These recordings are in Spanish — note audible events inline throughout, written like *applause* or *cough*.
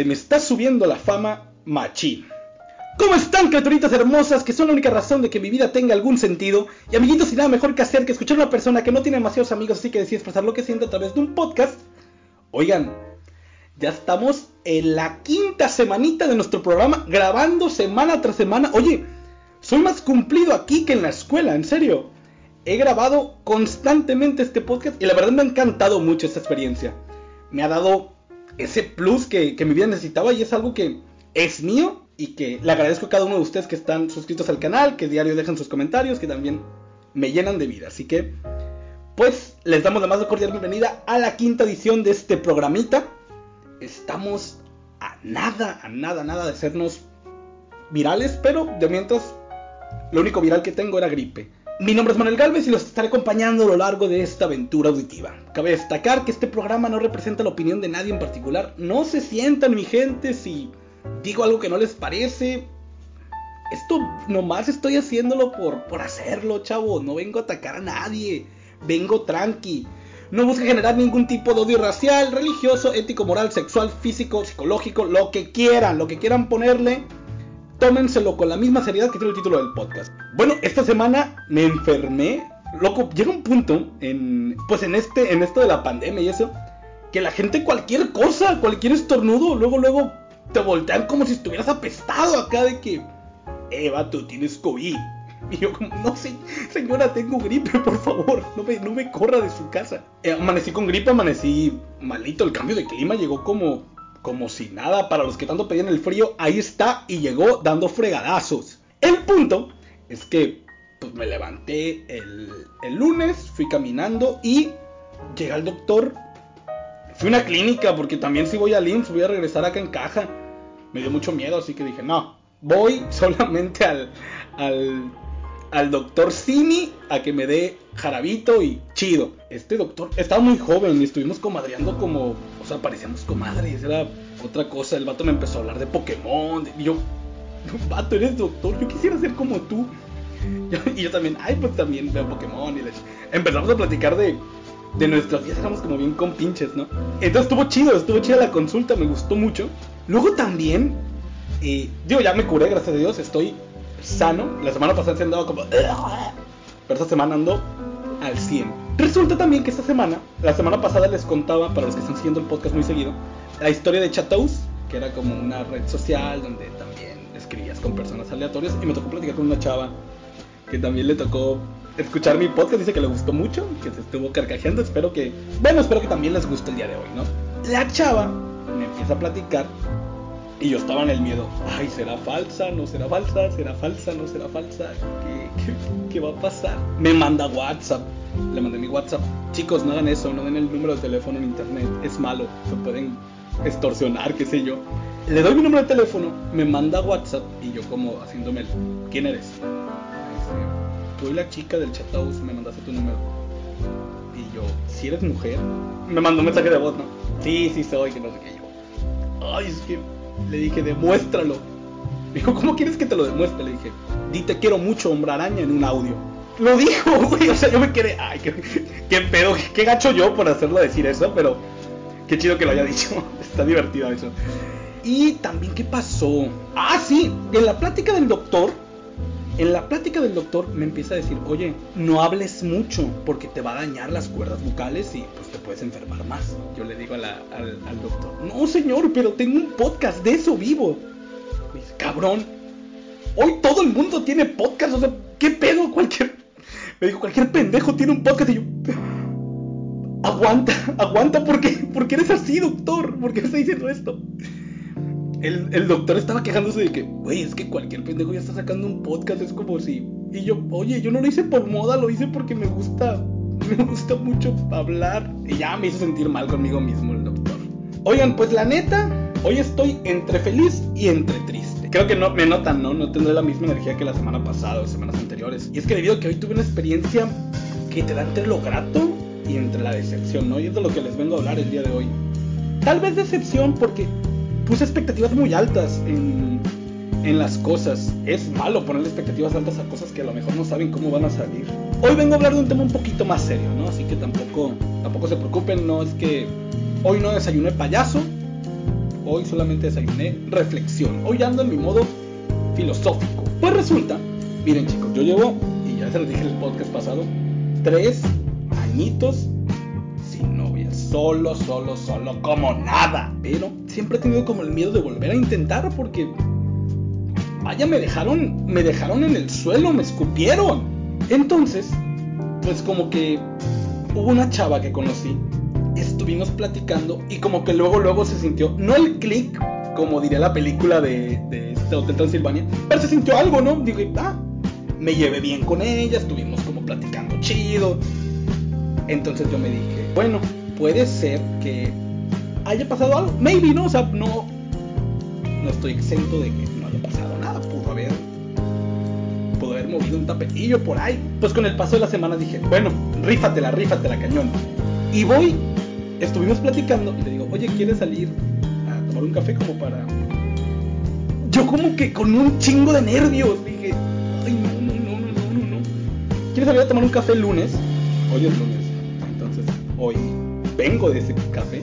se me está subiendo la fama machín. ¿Cómo están, criaturitas hermosas? Que son la única razón de que mi vida tenga algún sentido. Y amiguitos, sin nada mejor que hacer que escuchar a una persona que no tiene demasiados amigos, así que decide expresar lo que siente a través de un podcast. Oigan, ya estamos en la quinta semanita de nuestro programa, grabando semana tras semana. Oye, soy más cumplido aquí que en la escuela, en serio. He grabado constantemente este podcast y la verdad me ha encantado mucho esta experiencia. Me ha dado ese plus que, que mi vida necesitaba y es algo que es mío y que le agradezco a cada uno de ustedes que están suscritos al canal, que diario dejan sus comentarios, que también me llenan de vida. Así que, pues, les damos la más cordial bienvenida a la quinta edición de este programita. Estamos a nada, a nada, nada de sernos virales, pero de mientras, lo único viral que tengo era gripe. Mi nombre es Manuel Galvez y los estaré acompañando a lo largo de esta aventura auditiva. Cabe destacar que este programa no representa la opinión de nadie en particular. No se sientan, mi gente, si digo algo que no les parece, esto nomás estoy haciéndolo por, por hacerlo, chavo. No vengo a atacar a nadie. Vengo tranqui. No busco generar ningún tipo de odio racial, religioso, ético, moral, sexual, físico, psicológico, lo que quieran, lo que quieran ponerle. Tómenselo con la misma seriedad que tiene el título del podcast. Bueno, esta semana me enfermé. Loco, llega un punto en. Pues en este. En esto de la pandemia y eso. Que la gente cualquier cosa, cualquier estornudo, luego, luego te voltean como si estuvieras apestado acá de que, Eva, tú tienes COVID. *laughs* Y yo como, no sé, señora, tengo gripe, por favor, no me, no me corra de su casa. Eh, amanecí con gripe, amanecí malito, el cambio de clima llegó como, como si nada. Para los que tanto pedían el frío, ahí está y llegó dando fregadazos. El punto es que pues, me levanté el, el lunes, fui caminando y llega el doctor Fui a una clínica porque también si voy al IMSS voy a regresar acá en caja. Me dio mucho miedo, así que dije, no, voy solamente al, al, al doctor Simi a que me dé jarabito y chido. Este doctor estaba muy joven y estuvimos comadreando como, o sea, parecíamos comadres, era otra cosa. El vato me empezó a hablar de Pokémon y yo, vato, eres doctor, yo quisiera ser como tú. *laughs* Y yo también, ay, pues también veo Pokémon y les... empezamos a platicar de de nuestros días éramos como bien compinches, ¿no? Entonces estuvo chido, estuvo chida la consulta, me gustó mucho. Luego también, eh, digo, ya me curé, gracias a Dios, estoy sano. La semana pasada se andaba como... Pero esta semana ando al 100. Resulta también que esta semana, la semana pasada les contaba, para los que están siguiendo el podcast muy seguido, la historia de Chateaus, que era como una red social donde también escribías con personas aleatorias. Y me tocó platicar con una chava que también le tocó escuchar mi podcast, dice que le gustó mucho, que se estuvo carcajeando, espero que, bueno, espero que también les guste el día de hoy, ¿no? La chava me empieza a platicar y yo estaba en el miedo, ay, ¿será falsa? ¿No será falsa? ¿Será falsa? ¿No será falsa? ¿Qué, qué, va a pasar? Me manda WhatsApp, le mandé mi WhatsApp, chicos, no hagan eso, no den el número de teléfono en internet, es malo, se pueden extorsionar, qué sé yo. Le doy mi número de teléfono, me manda WhatsApp y yo como haciéndome, ¿quién eres? soy la chica del Chateau, me mandaste tu número. Y yo, si eres mujer, me mandó un mensaje de voz, ¿no? Sí, sí soy, que no sé qué yo. Ay, es que le dije, demuéstralo. Me dijo, ¿cómo quieres que te lo demuestre? Le dije, di te quiero mucho, hombre araña, en un audio. Lo dijo, *laughs* güey, o sea, yo me quedé, ay, qué, qué pedo, qué gacho yo por hacerlo decir eso, pero qué chido que lo haya dicho. *laughs* Está divertido eso. Y también, ¿qué pasó? Ah, sí, en la plática del doctor, en la plática del doctor me empieza a decir, oye, no hables mucho porque te va a dañar las cuerdas bucales y pues te puedes enfermar más. Yo le digo al, doctor, no señor, pero tengo un podcast, de eso vivo. Me dice, cabrón, hoy todo el mundo tiene podcast, o sea, ¿qué pedo? Cualquier... Me dijo, cualquier pendejo tiene un podcast y yo... Aguanta, aguanta, ¿por qué? ¿Por qué eres así, doctor? ¿Por qué está diciendo esto? El, doctor estaba quejándose de que, güey, es que cualquier pendejo ya está sacando un podcast, es como si... Y yo, oye, yo no lo hice por moda, lo hice porque me gusta, *laughs* me gusta mucho hablar. Y ya me hizo sentir mal conmigo mismo el doctor. Oigan, pues la neta, hoy estoy entre feliz y entre triste. Creo que no me notan, ¿no? No tendré la misma energía que la semana pasada o semanas anteriores. Y es que debido a que hoy tuve una experiencia que te da entre lo grato y entre la decepción, ¿no? Y es de lo que les vengo a hablar el día de hoy. Tal vez decepción porque puse expectativas muy altas en, en las cosas. Es malo poner expectativas altas a cosas que a lo mejor no saben cómo van a salir. Hoy vengo a hablar de un tema un poquito más serio, ¿no? Así que tampoco, tampoco se preocupen, no es que hoy no desayuné payaso. Hoy solamente desayuné reflexión. Hoy ando en mi modo filosófico. Pues resulta, miren chicos, yo llevo, y ya se lo dije en el podcast pasado, tres añitos. Solo, solo, solo, como nada. Pero siempre he tenido como el miedo de volver a intentar porque... Vaya, me dejaron, me dejaron en el suelo, me escupieron. Entonces, pues como que hubo una chava que conocí estuvimos platicando y como que luego luego se sintió, no el click, como diría la película de, de Hotel Transilvania, pero se sintió algo, ¿no? Digo, ah, me llevé bien con ella, estuvimos como platicando chido. Entonces yo me dije, bueno, puede ser que haya pasado algo, maybe, ¿no? O sea, no, no estoy exento de que no haya pasado nada, pudo haber, pudo haber movido un tapetillo por ahí. Pues con el paso de la semana dije, bueno, rífatela, rífatela, cañón. Y voy estuvimos platicando y le digo, oye, ¿quieres salir a tomar un café como para... Yo como que con un chingo de nervios dije, ay, no, no, no, no, no, no. ¿Quieres salir a tomar un café el lunes? Hoy es lunes. Entonces, hoy vengo de ese café.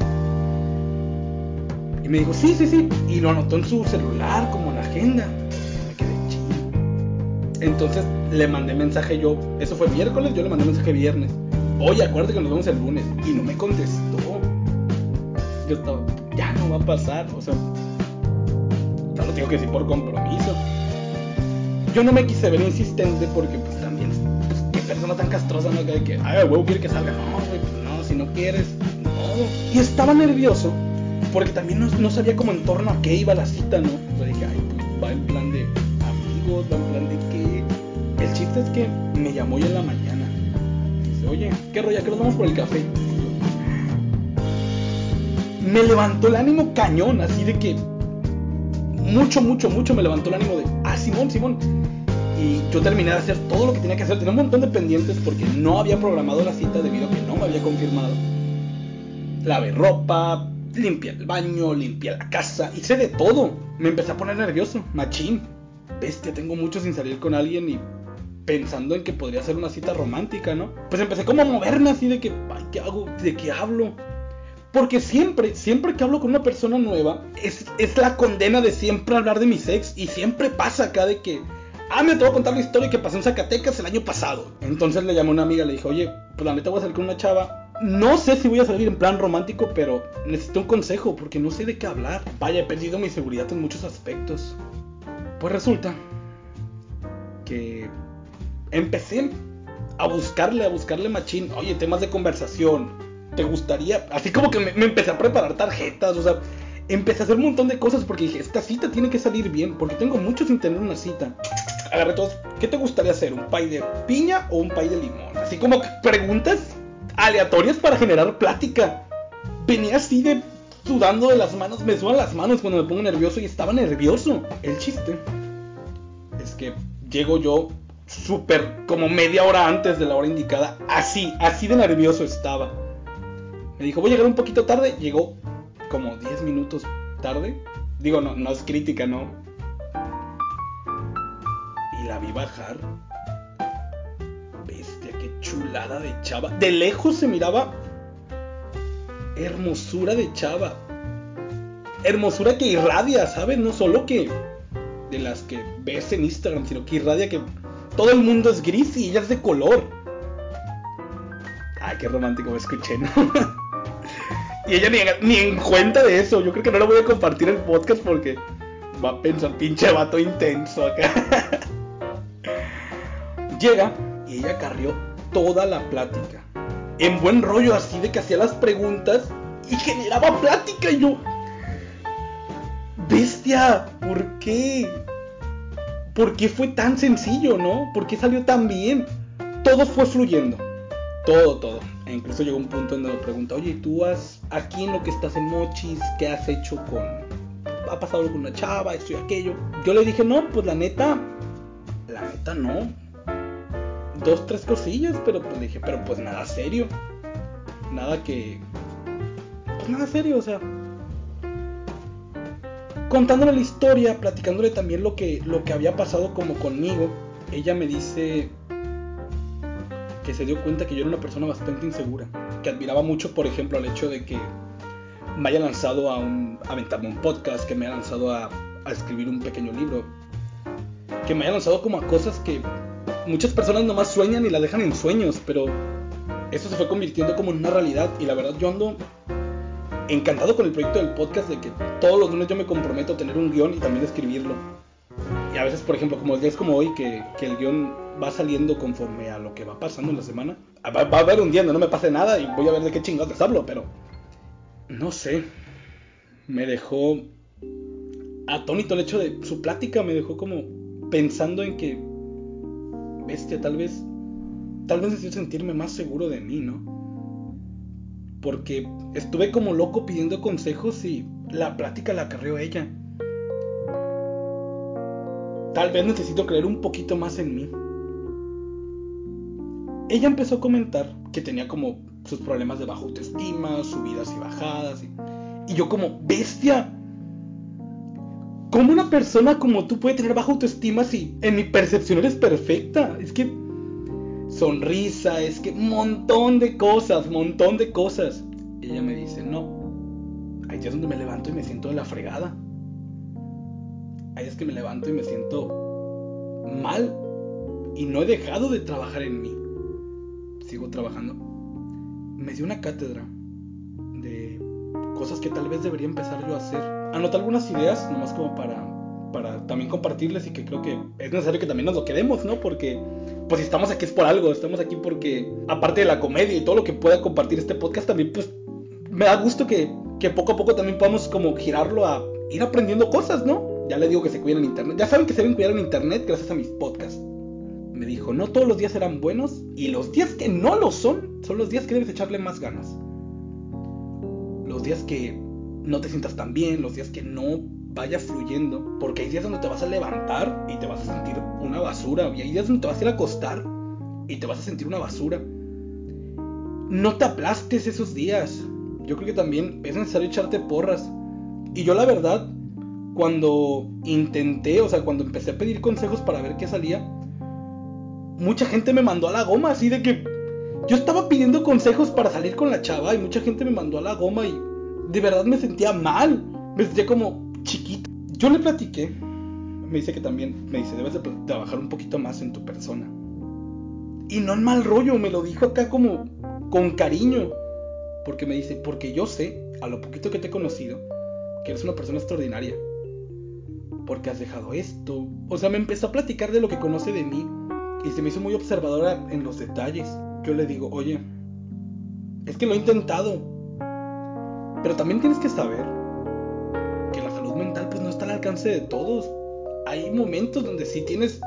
Y me dijo, sí, sí, sí. Y lo anotó en su celular, como en la agenda. Me quedé chido. Entonces le mandé mensaje yo. Eso fue miércoles, yo le mandé mensaje viernes. Oye, acuérdate que nos vemos el lunes. Y no me contestó. Yo estaba, ya no va a pasar. O sea, ya lo tengo que decir por compromiso. Yo no me quise ver insistente porque, pues también, pues, qué persona tan castrosa, ¿no? Que, que ay, huevo, quiere que salga. No, güey, pues, no, si no quieres, Y estaba nervioso porque también no, sabía como en torno a qué iba la cita, ¿no? Yo dije, ay, pues va en plan de amigos, va en plan de qué. El chiste es que me llamó ya en la mañana oye, ¿qué rollo? Que nos vamos por el café. Me levantó el ánimo cañón, así de que mucho, mucho, mucho me levantó el ánimo de, ah, Simón, Simón. Y yo terminé de hacer todo lo que tenía que hacer. Tenía un montón de pendientes porque no había programado la cita debido a que no me había confirmado. Lavé ropa, limpié el baño, limpié la casa, hice de todo. Me empecé a poner nervioso, machín. Bestia, tengo mucho sin salir con alguien y pensando en que podría ser una cita romántica, ¿no? Pues empecé como a moverme así de que, ay, ¿qué hago? ¿De qué hablo? Porque siempre, siempre que hablo con una persona nueva, es, es la condena de siempre hablar de mi sex. Y siempre pasa acá de que, ah, me te voy a contar la historia que pasó en Zacatecas el año pasado. Entonces le llamé a una amiga, le dije, oye, pues la neta voy a salir con una chava. No sé si voy a salir en plan romántico, pero necesito un consejo porque no sé de qué hablar. Vaya, he perdido mi seguridad en muchos aspectos. Pues resulta que empecé a buscarle, a buscarle machín. Oye, temas de conversación. ¿Te gustaría? Así como que me, empecé a preparar tarjetas, o sea, empecé a hacer un montón de cosas porque dije, esta cita tiene que salir bien, porque tengo mucho sin tener una cita. Agarré todos, ¿qué te gustaría hacer? ¿Un pay de piña o un pay de limón? Así como preguntas aleatorias para generar plática. Venía así de sudando de las manos, me sudan las manos cuando me pongo nervioso y estaba nervioso. El chiste es que llego yo súper como media hora antes de la hora indicada. Así, así de nervioso estaba. Me dijo, voy a llegar un poquito tarde. Llegó como 10 minutos tarde. Digo, no, no es crítica, ¿no? Y la vi bajar. De chava. De lejos se miraba hermosura de chava. Hermosura que irradia, ¿sabes? No solo que de las que ves en Instagram, sino que irradia que todo el mundo es gris y ella es de color. Ay, qué romántico me escuché, ¿no? *laughs* y ella ni, ni, en cuenta de eso. Yo creo que no lo voy a compartir el podcast porque va a pensar, pinche vato intenso acá. *laughs* Llega y ella carrió toda la plática. En buen rollo, así de que hacía las preguntas y generaba plática. Y yo, bestia, ¿por qué? ¿Por qué fue tan sencillo, no? ¿Por qué salió tan bien? Todo fue fluyendo. Todo, todo. E incluso llegó un punto donde me pregunta, oye, ¿tú has aquí en lo que estás en Mochis, qué has hecho con... ¿Ha pasado algo con una chava, esto y aquello? Yo le dije, no, pues la neta, la neta no. Dos, tres cosillas, pero pues dije, pero pues nada serio. Nada que... Pues nada serio, o sea, contándole la historia, platicándole también lo que, lo que había pasado como conmigo, ella me dice que se dio cuenta que yo era una persona bastante insegura, que admiraba mucho, por ejemplo, al hecho de que me haya lanzado a, un, aventarme un podcast, que me haya lanzado a, a escribir un pequeño libro, que me haya lanzado como a cosas que muchas personas nomás sueñan y la dejan en sueños, pero eso se fue convirtiendo como en una realidad y la verdad yo ando encantado con el proyecto del podcast de que todos los lunes yo me comprometo a tener un guion y también escribirlo. Y a veces, por ejemplo, como días como hoy, que, que, el guion va saliendo conforme a lo que va pasando en la semana. Va, va a haber un día no me pase nada y voy a ver de qué chingados hablo, pero... No sé. Me dejó atónito el hecho de su plática, me dejó como pensando en que... Bestia, tal vez... Tal vez necesito sentirme más seguro de mí, ¿no? Porque estuve como loco pidiendo consejos y la plática la carrió ella. Tal vez necesito creer un poquito más en mí. Ella empezó a comentar que tenía como sus problemas de baja autoestima, subidas y bajadas. Y yo como, bestia. ¿Cómo una persona como tú puede tener baja autoestima si en mi percepción eres perfecta? Es que sonrisa, es que montón de cosas, montón de cosas. Ella me dice, no, hay días donde me levanto y me siento de la fregada. Hay días que me levanto y me siento mal y no he dejado de trabajar en mí. Sigo trabajando. Me dio una cátedra cosas que tal vez debería empezar yo a hacer. Anoté algunas ideas, nomás como para, para también compartirles y que creo que es necesario que también nos lo quedemos, ¿no? Porque pues si estamos aquí es por algo, estamos aquí porque aparte de la comedia y todo lo que pueda compartir este podcast, también pues me da gusto que, que poco a poco también podamos como girarlo a ir aprendiendo cosas, ¿no? Ya le digo que se cuiden en internet. Ya saben que se deben cuidar en internet gracias a mis podcasts. Me dijo, no todos los días serán buenos y los días que no lo son son los días que debes echarle más ganas. Los días que no te sientas tan bien, los días que no vaya fluyendo, porque hay días donde te vas a levantar y te vas a sentir una basura, y hay días donde te vas a ir a acostar y te vas a sentir una basura. No te aplastes esos días. Yo creo que también es necesario echarte porras. Y yo la verdad, cuando intenté, o sea, cuando empecé a pedir consejos para ver qué salía, mucha gente me mandó a la goma, así de que yo estaba pidiendo consejos para salir con la chava y mucha gente me mandó a la goma y de verdad me sentía mal, me sentía como chiquito. Yo le platiqué, me dice que también, me dice, debes de trabajar un poquito más en tu persona. Y no en mal rollo, me lo dijo acá como con cariño. Porque me dice, porque yo sé, a lo poquito que te he conocido, que eres una persona extraordinaria. Porque has dejado esto. O sea, me empezó a platicar de lo que conoce de mí. Y se me hizo muy observadora en los detalles. Yo le digo, oye, es que lo he intentado. Pero también tienes que saber que la salud mental pues no está al alcance de todos. Hay momentos donde sí tienes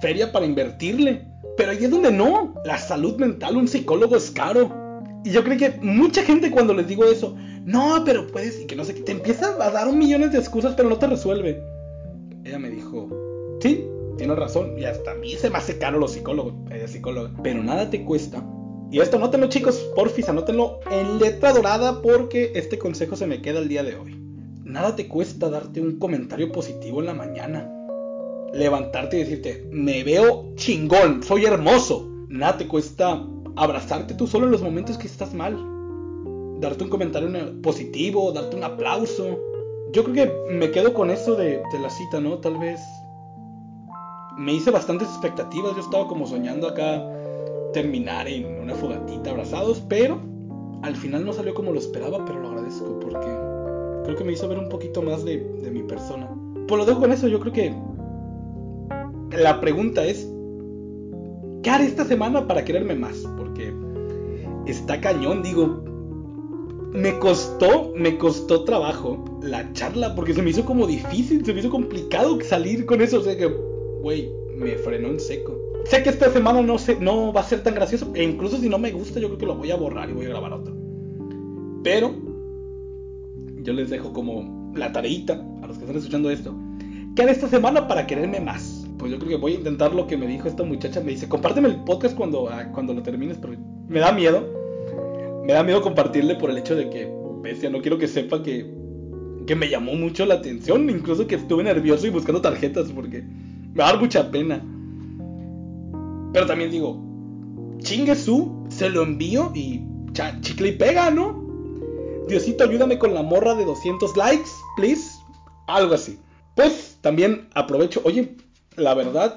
feria para invertirle. Pero hay días donde no. La salud mental, un psicólogo es caro. Y yo creo que mucha gente cuando les digo eso, no, pero puedes, y que no sé qué, te empiezan a dar un millones de excusas, pero no te resuelve. Ella me dijo, sí, tienes razón, y hasta a mí se me hace caro los psicólogos, psicóloga, pero nada te cuesta. Y esto anótenlo chicos, porfis, anótenlo en letra dorada porque este consejo se me queda el día de hoy. Nada te cuesta darte un comentario positivo en la mañana. Levantarte y decirte, me veo chingón, soy hermoso. Nada te cuesta abrazarte tú solo en los momentos que estás mal. Darte un comentario positivo, darte un aplauso. Yo creo que me quedo con eso de la cita, ¿no? Tal vez me hice bastantes expectativas. Yo estaba como soñando acá terminar en una fogatita abrazados, pero al final no salió como lo esperaba, pero lo agradezco porque creo que me hizo ver un poquito más de, de mi persona. Pues lo dejo con eso, yo creo que la pregunta es, ¿qué haré esta semana para quererme más? Porque está cañón, digo. Me costó, me costó trabajo la charla porque se me hizo como difícil, se me hizo complicado salir con eso. O sea que, güey, me frenó en seco. Sé que esta semana no, sé, no va a ser tan gracioso. E incluso si no me gusta, yo creo que lo voy a borrar y voy a grabar otro. Pero, yo les dejo como la tareita a los que están escuchando esto. ¿Qué haré esta semana para quererme más? pues yo creo que voy a intentar lo que me dijo esta muchacha. Me dice, compárteme el podcast cuando, ah, cuando lo termines, pero me da miedo. Me da miedo compartirle por el hecho de que, bestia, no quiero que sepa que, que me llamó mucho la atención. Incluso que estuve nervioso y buscando tarjetas porque me va a dar mucha pena. Pero también digo, chingue su, se lo envío y chicle y pega, ¿no? Diosito, ayúdame con la morra de 200 likes, please. Algo así. Pues también aprovecho, oye, la verdad,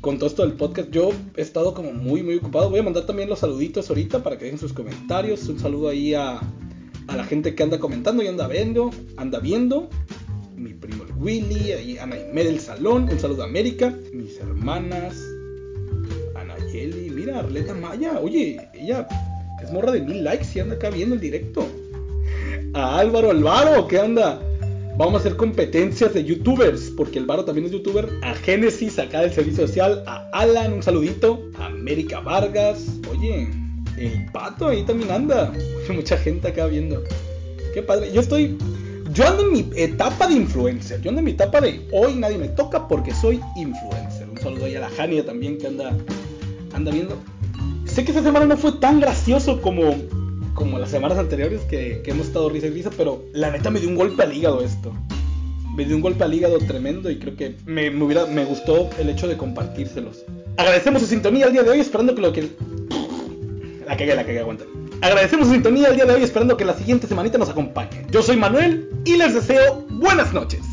con todo esto del podcast, yo he estado como muy, muy ocupado. Voy a mandar también los saluditos ahorita para que dejen sus comentarios. Un saludo ahí a, a la gente que anda comentando y anda viendo. Anda viendo. Willy, ahí Ana Imer del Salón. Un saludo a América. Mis hermanas. Anayeli. Mira, Arleta Maya. Oye, ella es morra de mil likes y anda acá viendo el directo. A Álvaro Alvaro, ¿qué anda? Vamos a hacer competencias de youtubers, porque el Varo también es youtuber. A Génesis, acá del servicio social. A Alan, un saludito. A América Vargas. Oye, el pato ahí también anda. *laughs* Mucha gente acá viendo. Qué padre. Yo estoy. Yo ando en mi etapa de influencer. Yo ando en mi etapa de hoy nadie me toca porque soy influencer. Un saludo ahí a la Jania también que anda, anda viendo. Sé que esta semana no fue tan gracioso como como las semanas anteriores que, hemos estado risa y risa, pero la neta me dio un golpe al hígado esto. Me dio un golpe al hígado tremendo y creo que me, hubiera, me gustó el hecho de compartírselos. Agradecemos su sintonía el día de hoy, esperando que lo que... La cagué, la cagué, aguanta. Agradecemos su sintonía el día de hoy, esperando que la siguiente semanita nos acompañe. Yo soy Manuel y les deseo buenas noches.